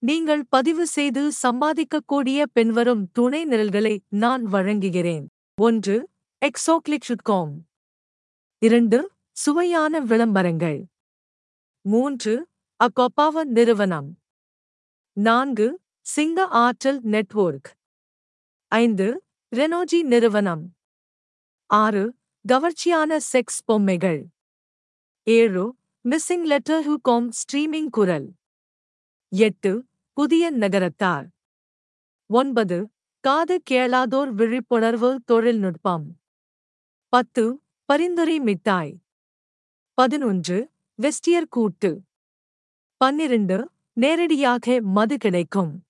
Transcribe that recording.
நீங்கள் பதிவு செய்து சம்பாதிக்கக்கூடிய பின்வரும் துணை நிரல்களை நான் வழங்குகிறேன். ஒன்று எக்ஸோக்ளிக்.com இரண்டு சுவையான விளம்பரங்கள். மூன்று அகொப்பாவ நிறுவனம். நான்கு சிங்க ஆற்றல் நெட்வொர்க் ஐந்து ரெனோஜி நிறுவனம். ஆறு கவர்ச்சியான செக்ஸ் பொம்மைகள். ஏழு மிஸ்ஸிங் லெட்டர் ஹூ காம் ஸ்ட்ரீமிங் குரல். எட்டு புதிய நகரத்தார். ஒன்பது காது கேளாதோர் விழிப்புணர்வு தொழில்நுட்பம். பத்து பரிந்துரை மிட்டாய். பதினொன்று வெஸ்டியர் கூட்டு. பன்னிரண்டு நேரடியாக மது கிடைக்கும்.